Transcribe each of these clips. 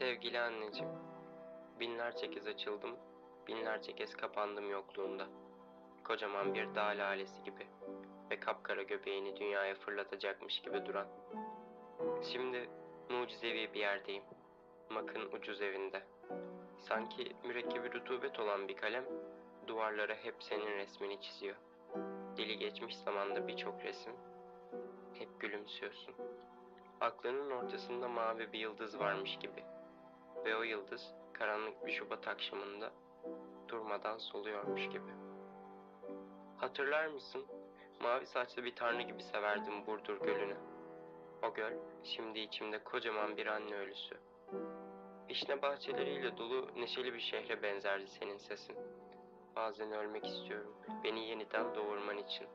Sevgili anneciğim, binlerce kez açıldım, binlerce kez kapandım yokluğunda. Kocaman bir dağ lalesi gibi ve kapkara göbeğini dünyaya fırlatacakmış gibi duran. Şimdi mucizevi bir yerdeyim. Mak'ın ucuz evinde. Sanki mürekkebi rutubet olan bir kalem duvarlara hep senin resmini çiziyor. Dili geçmiş zamanda birçok resim. Hep gülümsüyorsun. Aklının ortasında mavi bir yıldız varmış gibi. Ve o yıldız karanlık bir Şubat akşamında durmadan soluyormuş gibi. Hatırlar mısın? Mavi saçlı bir tanrı gibi severdim Burdur Gölü'nü. O göl şimdi içimde kocaman bir anne ölüsü. Vişne bahçeleriyle dolu neşeli bir şehre benzerdi senin sesin. Bazen ölmek istiyorum beni yeniden doğurman için.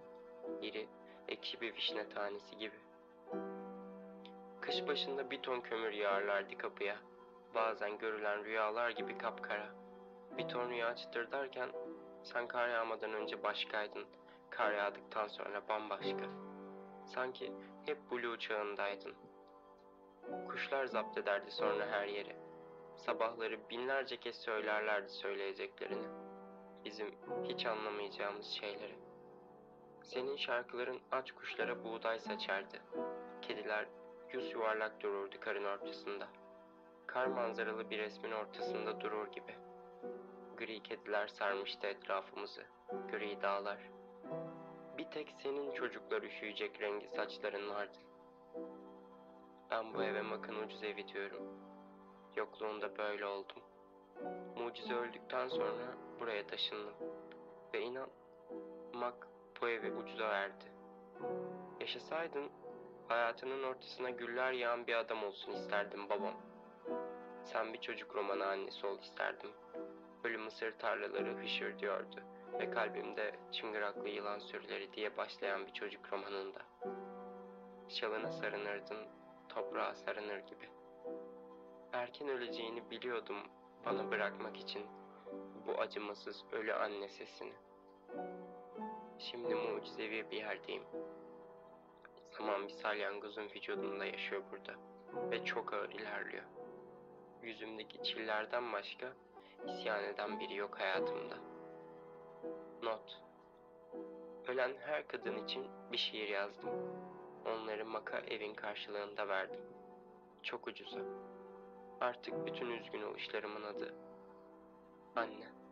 İri, ekşi bir vişne tanesi gibi. Kış başında bir ton kömür yağarlardı kapıya. Bazen görülen rüyalar gibi kapkara. Bir ton rüya çıtırdarken sen kar yağmadan önce başkaydın. Kar yağdıktan sonra bambaşka. Sanki hep blue çağındaydın. Kuşlar zapt ederdi sonra her yeri. Sabahları binlerce kez söylerlerdi söyleyeceklerini. Bizim hiç anlamayacağımız şeyleri. Senin şarkıların aç kuşlara buğday saçardı. Kediler yüz yuvarlak dururdu karın ortasında. Kar manzaralı bir resmin ortasında durur gibi. Gri kediler sarmıştı etrafımızı, gri dağlar. Bir tek senin çocuklar üşüyecek rengi saçların vardı. Ben bu eve makın ucuz evi diyorum. Yokluğunda böyle oldum. Mucize öldükten sonra buraya taşındım. Ve inan, Mak bu evi ucuza verdi. Yaşasaydın hayatının ortasına güller yağan bir adam olsun isterdim babam. Sen bir çocuk romanı annesi ol isterdim. Ölü mısır tarlaları hışır diyordu ve kalbimde çıngıraklı yılan sürüleri diye başlayan bir çocuk romanında. Şalına sarınırdın, toprağa sarınır gibi. Erken öleceğini biliyordum bana bırakmak için bu acımasız ölü anne sesini. Şimdi mucizevi bir yerdeyim. Zaman bir salyangozun vücudunda yaşıyor burada ve çok ağır ilerliyor. Yüzümdeki çillerden başka isyan eden biri yok hayatımda. Not Ölen her kadın için bir şiir yazdım. Onları maka evin karşılığında verdim. Çok ucuza. Artık bütün üzgün oluşlarımın adı. Anne.